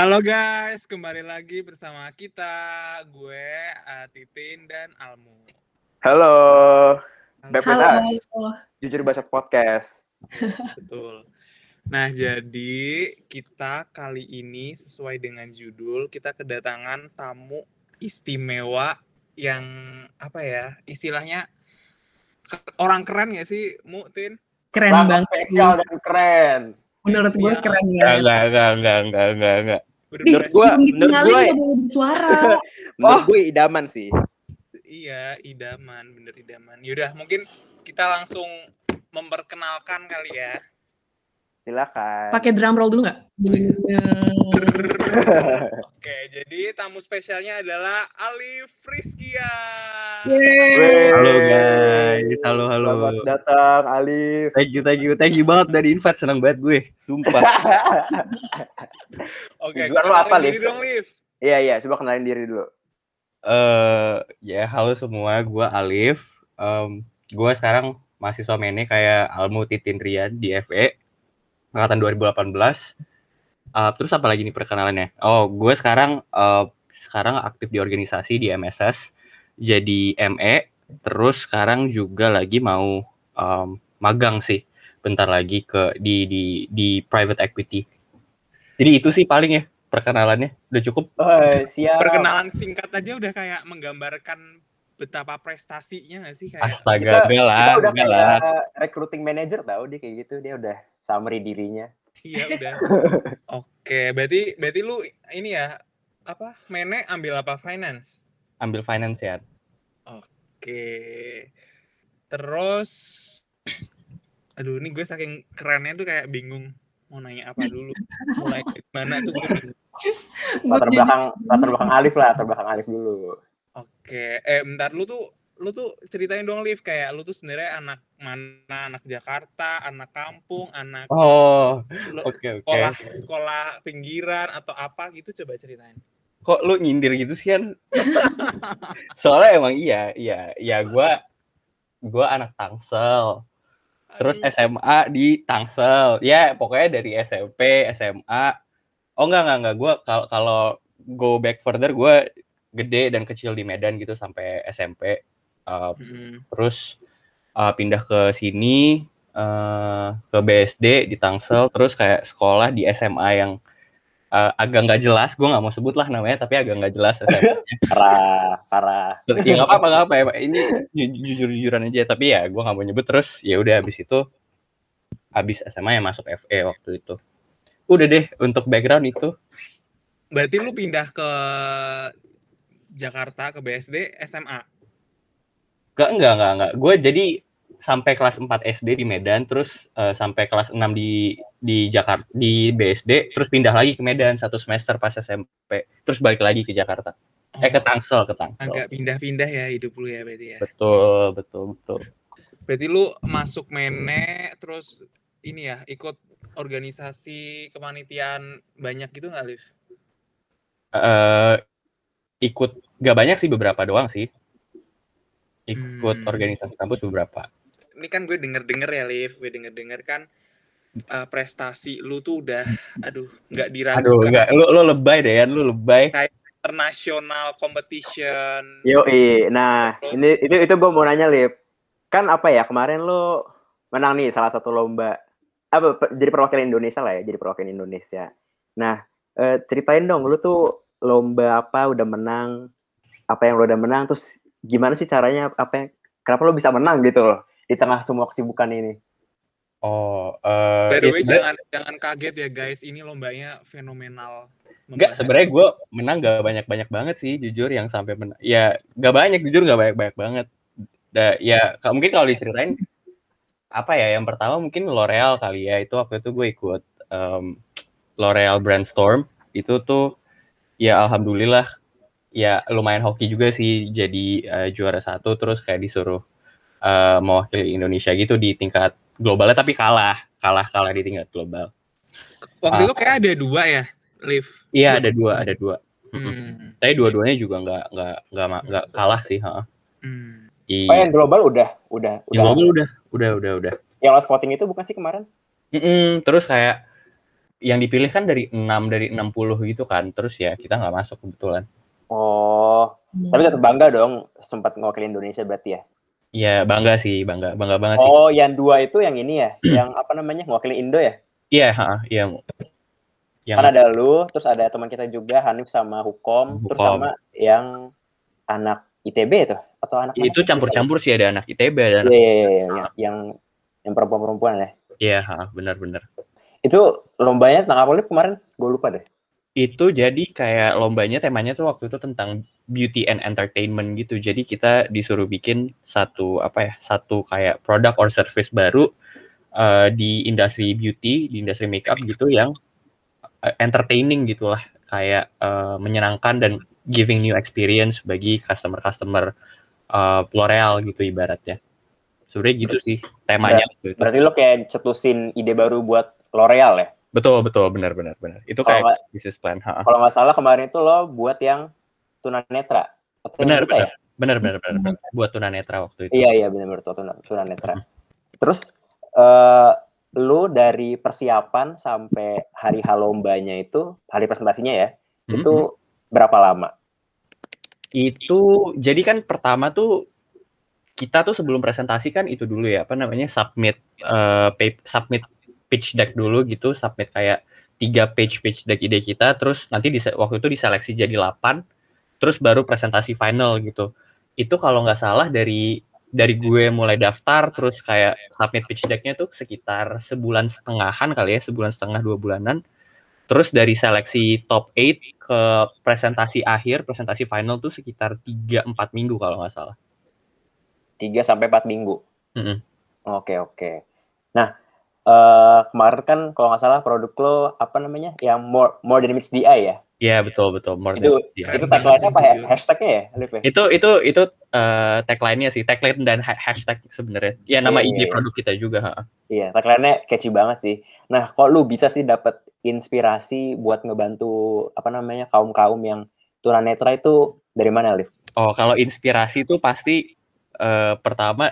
Halo guys, kembali lagi bersama kita, gue uh, Titin dan Almu. Halo, back with Halo. us. Jujur Baca Podcast. Betul. Nah, jadi kita kali ini sesuai dengan judul kita kedatangan tamu istimewa yang apa ya? Istilahnya ke- orang keren ya sih, Mu Tin? Keren banget. spesial dan keren. Menurut gue Siap. keren banget. enggak, enggak, enggak, enggak, enggak, enggak. Menurut gua, Sebelum menurut gue, boleh bersuara. menurut gue idaman sih. Iya, idaman, bener idaman. Yaudah, mungkin kita langsung memperkenalkan kali ya. Silakan. Pakai drum roll dulu nggak? Oke, jadi tamu spesialnya adalah Alif Rizkia. Yeay. Halo guys, halo halo. Selamat datang, Alif. Thank you, thank you, thank you banget dari invite, senang banget gue, sumpah. Oke, Tujuan lo kenalin apa, diri Liv? dong, Liv. Iya, iya. Coba kenalin diri dulu. Eh, ya halo semua, gue Alif. Em, gue sekarang mahasiswa mene kayak Almu Titin Rian di FE angkatan 2018. Eh, terus apa lagi nih perkenalannya? Oh, gue sekarang eh, sekarang aktif di organisasi di MSS jadi ME. Terus sekarang juga lagi mau em, magang sih bentar lagi ke di di di private equity. Jadi itu sih paling ya perkenalannya. Udah cukup. Oh, siap. Perkenalan singkat aja udah kayak menggambarkan betapa prestasinya gak sih kayak Astaga, enggak lah, Kita udah lah. kayak recruiting manager tau dia kayak gitu. Dia udah summary dirinya. iya udah. Oke, berarti berarti lu ini ya apa? Mene ambil apa finance? Ambil finance ya. Oke. Terus aduh ini gue saking kerennya tuh kayak bingung mau nanya apa dulu. Mulai dari mana tuh gue bingung. Latar belakang, latar belakang Alif lah. Latar belakang Alif dulu. Oke, eh bentar lu tuh lu tuh ceritain dong Liv kayak lu tuh sebenarnya anak mana anak Jakarta anak kampung anak Oh, lu oke, oke. sekolah sekolah pinggiran atau apa gitu coba ceritain kok lu nyindir gitu sih kan? Soalnya emang iya, iya, ya gua gua anak Tangsel. Terus SMA di Tangsel. Ya, pokoknya dari SMP, SMA. Oh enggak enggak enggak, gua kalau kalau go back further gua gede dan kecil di Medan gitu sampai SMP. Uh, mm, terus uh, pindah ke sini uh, ke BSD di Tangsel terus kayak sekolah di SMA yang uh, agak nggak jelas gue nggak mau sebut lah namanya tapi agak nggak jelas Parah, parah. ya nggak apa-apa nggak apa ya ini jujur jujuran aja tapi ya gue nggak mau nyebut. Terus ya udah habis itu habis SMA yang masuk FE waktu itu. Udah deh untuk background itu. Berarti lu pindah ke Jakarta ke BSD SMA Gak, enggak, enggak, enggak. Gue jadi sampai kelas 4 SD di Medan, terus eh, sampai kelas 6 di di Jakarta di BSD, terus pindah lagi ke Medan satu semester pas SMP, terus balik lagi ke Jakarta. Eh ke Oh, Tangsel, ke Tangsel. agak pindah-pindah ya hidup lu ya berarti ya Betul, betul, betul. berarti lu masuk Mene terus ini ya ikut organisasi kepanitiaan banyak gitu nggak Liv? eh ikut gak banyak sih beberapa doang sih. Ikut Hmm. organisasi kampus beberapa. ini kan gue denger-denger ya Liv, gue denger-denger kan eh, prestasi lu tuh udah aduh nggak Aduh, diragukan enggak, lu lu lebay deh ya, lu lebay. international competition Yo, nah Terus? ini itu itu gue mau nanya Lip, kan apa ya kemarin lu menang nih salah satu lomba apa jadi perwakilan Indonesia lah ya, jadi perwakilan Indonesia. Nah eh, ceritain dong lu tuh lomba apa udah menang, apa yang lu udah menang, terus gimana sih caranya apa yang kenapa lu bisa menang gitu loh di tengah semua kesibukan ini? Oh, eh by the ya way jangan jangan kaget ya guys ini lombanya fenomenal Enggak, sebenarnya gue menang gak banyak-banyak banget sih, jujur yang sampai menang. Ya, gak banyak, jujur gak banyak-banyak banget. Da, ya, ka- mungkin kalau diceritain, apa ya, yang pertama mungkin L'Oreal kali ya, itu waktu itu gue ikut em, L'Oreal Brandstorm, itu tuh, ya Alhamdulillah, ya lumayan hoki juga sih, jadi eh, juara satu, terus kayak disuruh eh, mewakili Indonesia gitu di tingkat globalnya, tapi kalah, kalah-kalah di tingkat global. waktu Ah. itu kayak ada dua ya Liv Iya, ada dua, ada dua. Hmm. Tapi dua-duanya juga nggak nggak nggak nggak kalah sih, ha. Hmm. Oh yang Iya. global udah, udah, Yang udah. global udah, udah, udah, udah. Yang last voting itu bukan sih kemarin? Mm-mm, terus kayak yang dipilih kan dari 6 dari 60 gitu kan. Terus ya kita nggak masuk kebetulan. Oh, tapi tetap bangga dong sempat ngewakili Indonesia berarti ya. Ya bangga sih, bangga bangga banget sih. Oh, yang dua itu yang ini ya, yang apa namanya ngewakili Indo ya? Iya, ha, iya. Yang Kan ada lu, terus ada teman kita juga Hanif sama Hukom, terus Hukom. sama yang anak ITB itu atau anak itu campur-campur sih ada anak ITB ada anak iya, iya, iya, yang yang perempuan-perempuan ya. Iya, ha, benar-benar. Itu lombanya tentang apa kemarin? Gue lupa deh. Itu jadi kayak lombanya temanya tuh waktu itu tentang beauty and entertainment gitu. Jadi kita disuruh bikin satu apa ya, satu kayak produk or service baru eh, di industri beauty, di industri makeup gitu yang eh, entertaining gitulah, kayak eh, menyenangkan dan giving new experience bagi customer-customer eh, L'Oreal gitu ibaratnya. Sebenarnya gitu sih temanya itu. Berarti lo kayak cetusin ide baru buat L'Oreal ya? Betul, betul, benar, benar, benar. Itu kayak nggak- business plan. ha. Kalau nggak salah kemarin itu lo buat yang tunanetra. Benar, ya? benar, benar, benar, benar. Buat tunanetra waktu itu. Iya iya benar-benar tuh tuna, tunanetra. Terus eh lu dari persiapan sampai hari halombanya itu hari presentasinya ya Mhm. itu berapa lama? Itu jadi kan pertama tuh kita tuh sebelum presentasi kan itu dulu ya apa namanya submit eh, pap- submit pitch deck dulu gitu submit kayak tiga page pitch deck ide kita terus nanti di waktu itu diseleksi jadi 8 terus baru presentasi final gitu itu kalau nggak salah dari dari gue mulai daftar terus kayak submit pitch decknya tuh sekitar sebulan setengahan kali ya sebulan setengah dua bulanan terus dari seleksi top 8 ke presentasi akhir presentasi final tuh sekitar 3-4 minggu kalau nggak salah 3 sampai 4 minggu. Mm-mm. Oke oke. Nah, eh kemarin kan kalau nggak salah produk lo apa namanya? Yang more more than meets the eye ya. Iya betul betul more Itu- than- iya. Itu banget apa ya? Hashtagnya ya, Alif ya? itu itu itu eh, tagline-nya sih tagline dan ha- hashtag sebenarnya ya nama Iya, ide iya, iya. produk kita juga ha. Iya, tagline-nya catchy banget sih. Nah, kok lu bisa sih dapat inspirasi buat ngebantu apa namanya kaum-kaum yang tunanetra itu dari mana, Alif? oh kalau inspirasi itu pasti eh, pertama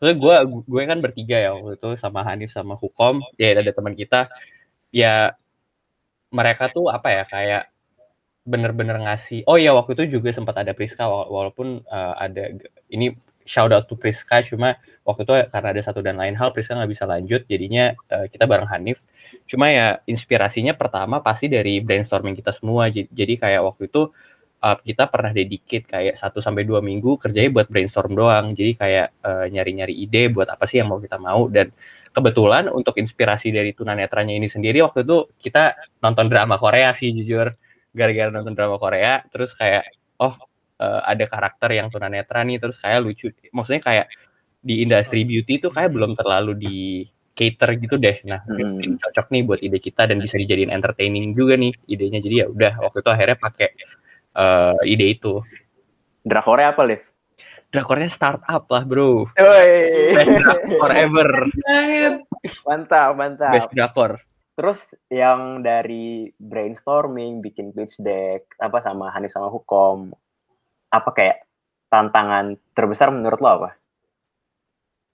gue gue kan bertiga ya waktu itu sama Hanif sama Hukom. Ya ada teman kita. Ya mereka tuh apa ya kayak bener-bener ngasih oh ya waktu itu juga sempat ada Priska wa- walaupun eh, ada ini shout out to Priska cuma waktu itu karena ada satu dan lain hal Priska nggak bisa lanjut jadinya eh, kita bareng Hanif. Cuma ya inspirasinya pertama pasti dari brainstorming kita semua jadi kayak waktu itu uh, kita pernah dedicate kayak 1 sampai 2 minggu kerjanya buat brainstorm doang. Jadi kayak uh, nyari-nyari ide buat apa sih yang mau kita mau dan kebetulan untuk inspirasi dari tunanetranya ini sendiri waktu itu kita nonton drama Korea sih jujur. Gara-gara nonton drama Korea terus kayak oh uh, ada karakter yang tunanetra nih terus kayak lucu. Maksudnya kayak di industri beauty itu kayak belum terlalu di cater gitu deh. Nah, Hmm. mungkin cocok nih buat ide kita dan bisa dijadiin entertaining juga nih idenya. Jadi ya udah waktu itu akhirnya pakai eh, ide itu. Drakornya apa, Liv? Drakornya startup lah bro. Woi. Best drakor ever. Mantap, mantap. Best drakor. Terus yang dari brainstorming, bikin pitch deck, apa sama Hanif sama Hukom, apa kayak tantangan terbesar menurut lo apa?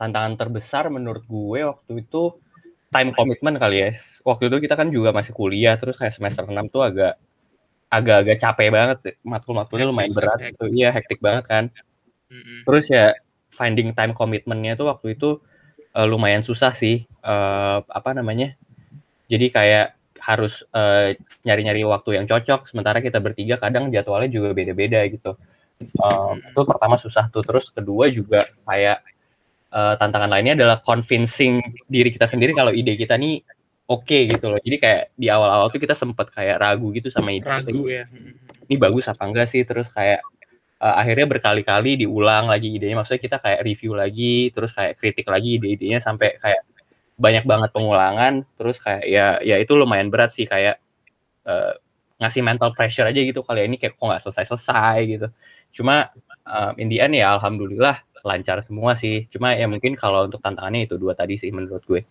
Tantangan terbesar menurut gue waktu itu time commitment kali ya. Waktu itu kita kan juga masih kuliah terus kayak semester 6 tuh agak agak-agak capek banget. Matkul-matkulnya lumayan berat hektik. gitu. Iya, hektik banget kan. Terus ya finding time commitment-nya tuh waktu itu eh, lumayan susah sih. Eh, apa namanya? Jadi kayak harus eh, nyari-nyari waktu yang cocok. Sementara kita bertiga kadang jadwalnya juga beda-beda gitu. Eh, itu pertama susah tuh. Terus kedua juga kayak eh, tantangan lainnya adalah convincing diri kita sendiri kalau ide kita nih oke gitu loh. Jadi kayak di awal-awal tuh kita sempet kayak ragu gitu sama ide kita. Ragu ya. Ini bagus apa enggak sih? Terus kayak eh, akhirnya berkali-kali diulang lagi idenya. Maksudnya kita kayak review lagi, terus kayak kritik lagi ide-idenya sampai kayak banyak banget pengulangan. Terus kayak ya ya itu lumayan berat sih kayak eh, ngasih mental pressure aja gitu kali ya. ini kayak kok nggak selesai-selesai gitu. Cuma eh, in the end ya alhamdulillah lancar semua sih. Cuma ya mungkin kalau untuk tantangannya itu dua tadi sih menurut gue.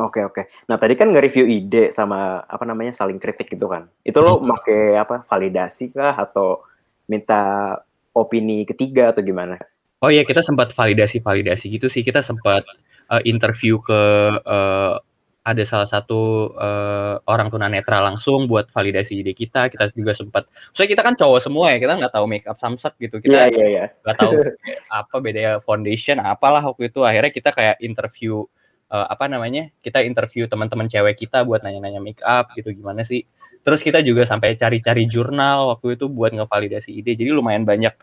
Oke oke. Nah tadi kan nge-review ide sama apa namanya saling kritik gitu kan. Itu lo Hmm. pakai apa validasi kah atau minta opini ketiga atau gimana? Oh iya kita sempat validasi-validasi gitu sih. Kita sempat eh, interview ke eh, ada salah satu eh, orang tunanetra langsung buat validasi ide kita. Kita juga sempat, soalnya kita kan cowok semua ya, kita nggak tahu make up samsak gitu. Kita iya, iya. nggak tahu apa bedanya foundation, apalah waktu itu. Akhirnya kita kayak interview eh, apa namanya? Kita interview teman-teman cewek kita buat nanya-nanya make up gitu gimana sih. Terus kita juga sampai cari-cari jurnal waktu itu buat ngevalidasi ide. Jadi lumayan banyak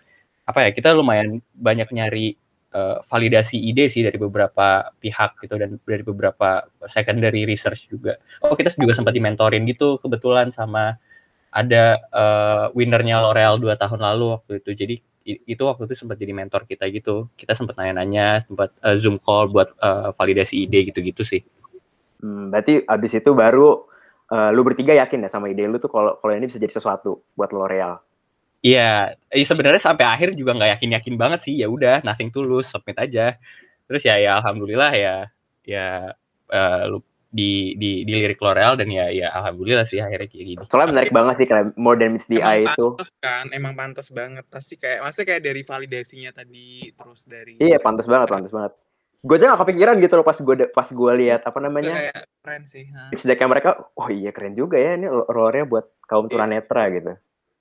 apa ya? Kita lumayan banyak nyari eh, validasi ide sih dari beberapa pihak gitu dan dari beberapa secondary research juga. Oh kita juga sempat dimentorin gitu kebetulan sama ada eh, winnernya L'Oreal dua tahun lalu waktu itu. Jadi itu waktu itu sempat jadi mentor kita gitu. Kita sempat nanya-nanya, sempat eh, zoom call buat eh, validasi ide gitu-gitu sih. Hmm, berarti abis itu baru eh, lu bertiga yakin ya sama ide lu tuh kalau kalau ini bisa jadi sesuatu buat L'Oreal. Iya, eh, sebenarnya sampai akhir juga nggak yakin-yakin banget sih. Ya udah, nothing tulus, submit aja. Terus ya, ya alhamdulillah ya, ya lu di di di lirik L'Oreal dan ya ya alhamdulillah sih akhirnya kayak gini. Soalnya menarik banget sih kayak more than meets the eye Emang itu. pantas kan, emang pantas banget. Pasti kayak, maksudnya kayak dari validasinya tadi, terus dari Iya, pantas banget, pantas banget. Gue aja gak kepikiran gitu loh pas gue pas gue lihat apa Itu namanya kayak keren sih. deck mereka. Oh iya keren juga ya ini rollernya buat kaum tunanetra gitu.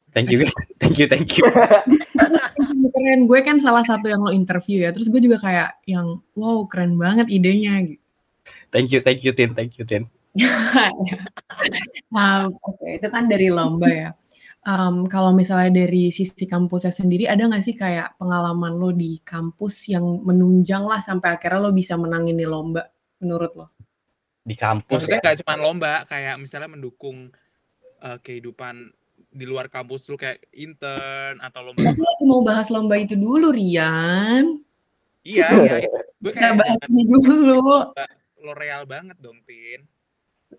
Thank you, thank you, thank you. Keren, gue kan salah satu yang lo interview ya. Terus gue juga kayak yang, wow keren banget idenya. gitu. Thank you, thank you, Tin, thank you, Tin. nah, oke itu kan dari lomba ya. Em, kalau misalnya dari sisi kampusnya sendiri, ada nggak sih kayak pengalaman lo di kampus yang menunjang lah sampai akhirnya lo bisa menangin di lomba menurut lo? Di kampus Maksudnya ya. nggak cuma lomba, kayak misalnya mendukung eh, kehidupan di luar kampus lu kayak intern atau lomba. Aku mau bahas lomba itu dulu, Rian. iya, iya. iya. Gue Kita kayak bahas ini dulu. L'Oreal banget dong, Tin.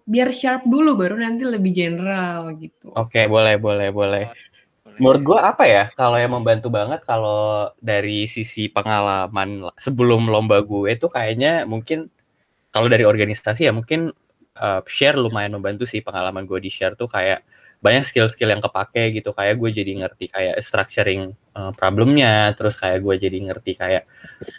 Biar sharp dulu, baru nanti lebih general gitu. Oke, boleh, boleh, boleh. Boleh. Menurut gue apa ya, kalau yang membantu banget kalau dari sisi pengalaman la- sebelum lomba gue itu kayaknya mungkin kalau dari organisasi ya mungkin uh, share lumayan membantu sih pengalaman gue di share tuh kayak banyak skill-skill yang kepake gitu. Kayak gue jadi ngerti kayak structuring uh, problemnya terus kayak gue jadi ngerti kayak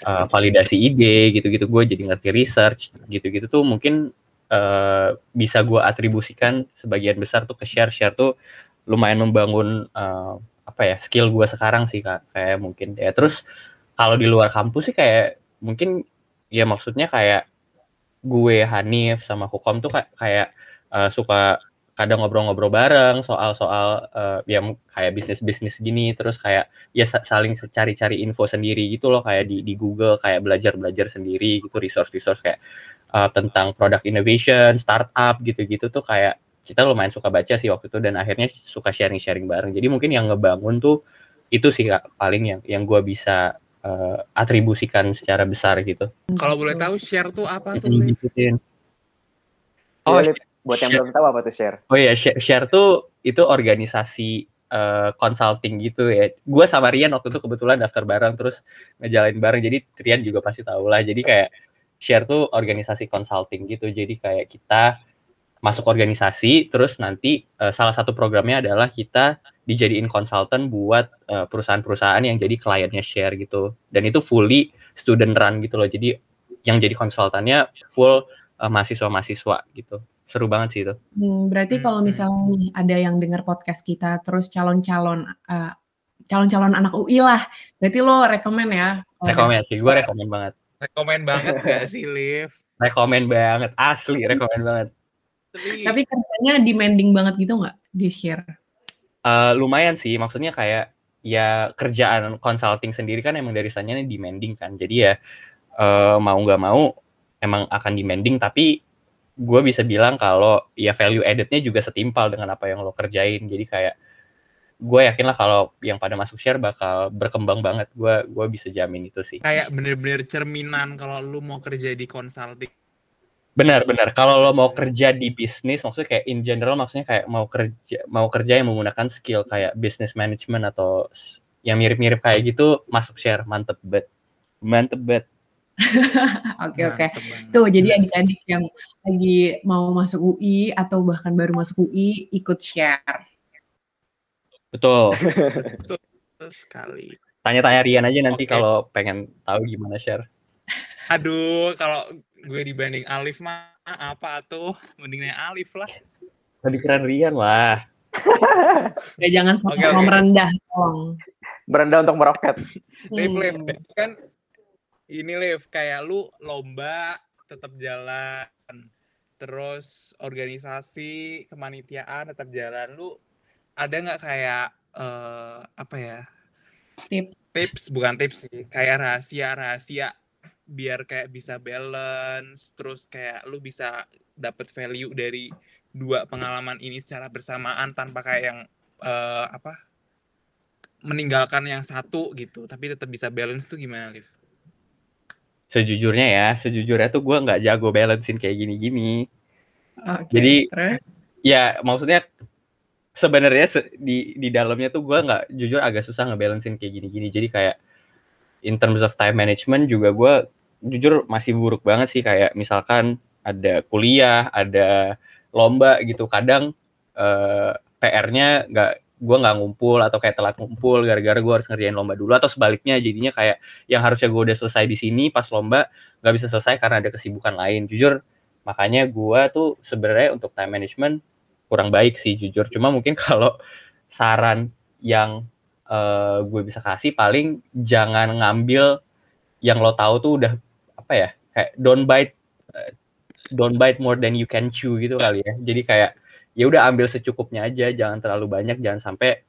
uh, validasi ide gitu-gitu. Gue jadi ngerti research gitu-gitu tuh mungkin uh, bisa gue atribusikan sebagian besar tuh ke share. Share tuh lumayan membangun uh, apa ya skill gue sekarang sih kak. Kayak mungkin ya terus kalau di luar kampus sih kayak mungkin ya maksudnya kayak gue Hanif sama Hukom tuh kayak kayak uh, suka kadang ngobrol-ngobrol bareng soal-soal uh, ya mu- kayak bisnis-bisnis gini terus kayak ya sa- saling cari-cari info sendiri gitu loh kayak di di Google kayak belajar-belajar sendiri gitu resource-resource kayak uh, tentang product innovation, startup gitu-gitu tuh kayak kita lumayan suka baca sih waktu itu dan akhirnya suka sharing-sharing bareng. Jadi mungkin yang ngebangun tuh itu sih Kak, paling yang yang gua bisa uh, atribusikan secara besar gitu. Kalau boleh tahu share tuh apa tuh. Oh, Oh, buat yang share. belum tahu apa tuh share. Oh iya, share, share tuh itu organisasi eh, consulting gitu ya. Gue sama Rian waktu itu kebetulan daftar bareng terus ngejalanin bareng. Jadi Rian juga pasti tahu lah. Jadi kayak share tuh organisasi consulting gitu. Jadi kayak kita masuk organisasi terus nanti eh, salah satu programnya adalah kita dijadiin konsultan buat eh, perusahaan-perusahaan yang jadi kliennya share gitu. Dan itu fully student run gitu loh. Jadi yang jadi konsultannya full eh, mahasiswa-mahasiswa gitu. Seru banget sih itu. Hmm, berarti kalau Hmm. misalnya nih ada yang dengar podcast kita, terus calon-calon eh, calon-calon anak UI lah, berarti lo rekomen ya? kalau Rekomen sih, gue rekomen banget. Rekomen banget gak sih, Liv? Rekomen banget, asli rekomen banget. Tapi, Tapi kerjanya demanding banget gitu nggak di share? Eh, lumayan sih, maksudnya kayak ya kerjaan consulting sendiri kan emang dari sananya demanding kan. Jadi ya eh, mau nggak mau emang akan demanding, tapi gue bisa bilang kalau ya value added-nya juga setimpal dengan apa yang lo kerjain. Jadi kayak gue yakin lah kalau yang pada masuk share bakal berkembang banget. Gue gue bisa jamin itu sih. kayak bener-bener cerminan kalau lu mau kerja di consulting. Benar, benar. Kalau lo mau kerja di bisnis, maksudnya kayak in general, maksudnya kayak mau kerja mau kerja yang menggunakan skill kayak business management atau yang mirip-mirip kayak gitu, masuk share, mantep bet, mantep bet. Oke oke. Tuh, jadi adik-adik yang lagi mau masuk UI atau bahkan baru masuk UI ikut share. Betul. Betul sekali. Tanya-tanya Rian aja nanti Oke. kalau pengen tahu gimana share. Aduh, kalau gue dibanding Alif mah apa tuh? Mendingnya Alif lah. Lebih keren Rian lah. Ya jangan sama Oke, oke. merendah dong. Berendah untuk meroket. Liv, Hmm. kan ini Liv, kayak lu lomba tetap jalan, terus organisasi kemanitiaan tetap jalan. Lu ada nggak kayak eh, apa ya? Tips. Tips bukan tips sih, kayak rahasia-rahasia biar kayak bisa balance, terus kayak lu bisa dapet value dari dua pengalaman ini secara bersamaan tanpa kayak yang eh, apa? meninggalkan yang satu gitu, tapi tetap bisa balance tuh gimana, Liv? Sejujurnya ya, sejujurnya tuh gue nggak jago balancein kayak gini-gini. Oke, Jadi- terus? Ya maksudnya sebenarnya se- di di dalamnya tuh gue nggak jujur agak susah ngebalancein kayak gini-gini. Jadi kayak in terms of time management juga gue jujur masih buruk banget sih kayak misalkan ada kuliah, ada lomba gitu. Kadang eh, PR-nya nggak gue nggak ngumpul atau kayak telat ngumpul gara-gara gue harus ngerjain lomba dulu atau sebaliknya jadinya kayak yang harusnya gue udah selesai di sini pas lomba nggak bisa selesai karena ada kesibukan lain. Jujur makanya gue tuh sebenarnya untuk time management kurang baik sih jujur. Cuma mungkin kalau saran yang eh, gue bisa kasih paling jangan ngambil yang lo tahu tuh udah apa ya kayak don't bite eh, don't bite more than you can chew gitu kali ya. Jadi kayak ya udah ambil secukupnya aja jangan terlalu banyak jangan sampai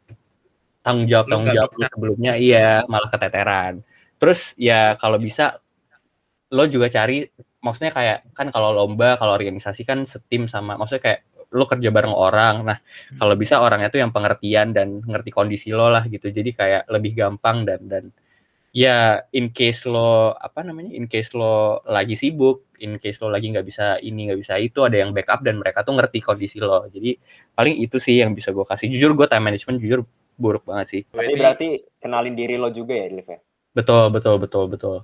tanggung jawab tanggung jawab sebelumnya iya malah keteteran. Terus ya kalau bisa lo juga cari maksudnya kayak kan kalau lomba kalau organisasi kan setim sama maksudnya kayak lo kerja bareng orang. Nah kalau bisa orangnya tuh yang pengertian dan ngerti kondisi lo lah gitu. Jadi kayak lebih gampang dan dan ya in case lo apa namanya in case lo lagi sibuk in case lo lagi nggak bisa ini nggak bisa itu ada yang backup dan mereka tuh ngerti kondisi lo. Jadi paling itu sih yang bisa gue kasih. Jujur gue time management jujur buruk banget sih. Tapi berarti kenalin diri lo juga ya, Liv ya? betul betul betul betul.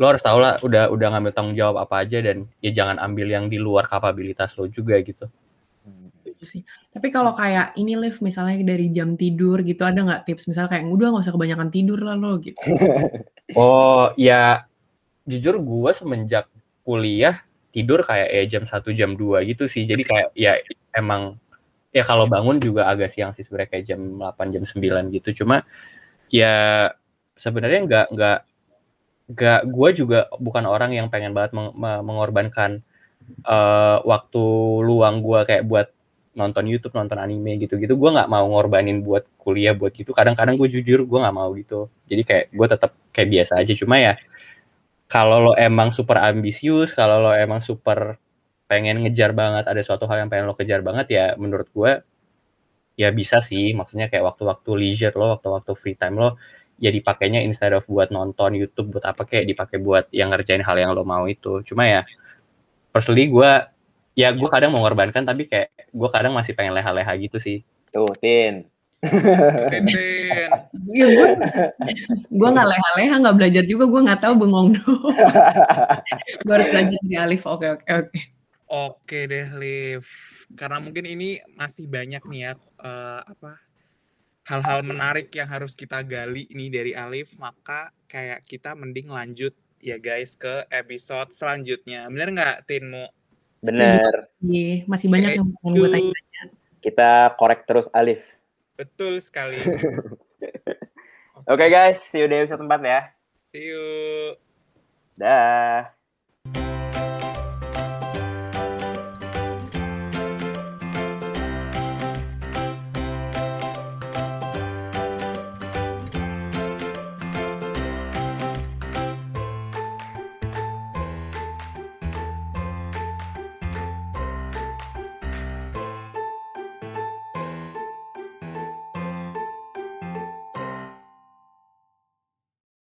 Lo harus tahu lah udah udah ngambil tanggung jawab apa aja dan ya jangan ambil yang di luar kapabilitas lo juga gitu sih. Tapi kalau kayak ini Liv, misalnya dari jam tidur gitu, ada nggak tips? Misalnya kayak, udah nggak usah kebanyakan tidur lah lo gitu. oh ya jujur gue semenjak kuliah tidur kayak ya jam 1 jam 2 gitu sih jadi kayak ya emang ya kalau bangun juga agak siang sih sebenarnya kayak jam 8 jam 9 gitu cuma ya sebenarnya nggak nggak nggak gue juga bukan orang yang pengen banget meng- me- mengorbankan eh, waktu luang gue kayak buat nonton YouTube nonton anime gitu-gitu gue nggak mau ngorbanin buat kuliah buat gitu. Kadang-kadang gue jujur gue nggak mau gitu. Jadi kayak gue tetap kayak biasa aja. Cuma ya kalau lo emang super ambisius kalau lo emang super pengen ngejar banget ada suatu hal yang pengen lo kejar banget ya menurut gue ya bisa sih. Maksudnya kayak waktu-waktu leisure lo waktu-waktu free time lo ya dipakainya instead of buat nonton YouTube buat apa kayak dipakai buat yang ngerjain hal yang lo mau itu. Cuma ya personally gue ya gue kadang mengorbankan tapi kayak gue kadang masih pengen leha-leha gitu sih Tuh, Tin. Iya gue, gue nggak leha-leha, nggak belajar juga, gue nggak tahu bengong doang. gue harus belajar dari Alif. Oke oke oke. Oke deh, Liv. Karena mungkin ini masih banyak nih ya eh, apa hal-hal menarik yang harus kita gali nih dari Alif, maka kayak kita mending lanjut ya guys ke episode selanjutnya. Bener nggak, Tinmu? Bener. Iya, masih banyak yang pengen gue tanya. Kita korek terus Alif. Betul sekali. Oke guys, see you di episode 4 ya. See you. Dah.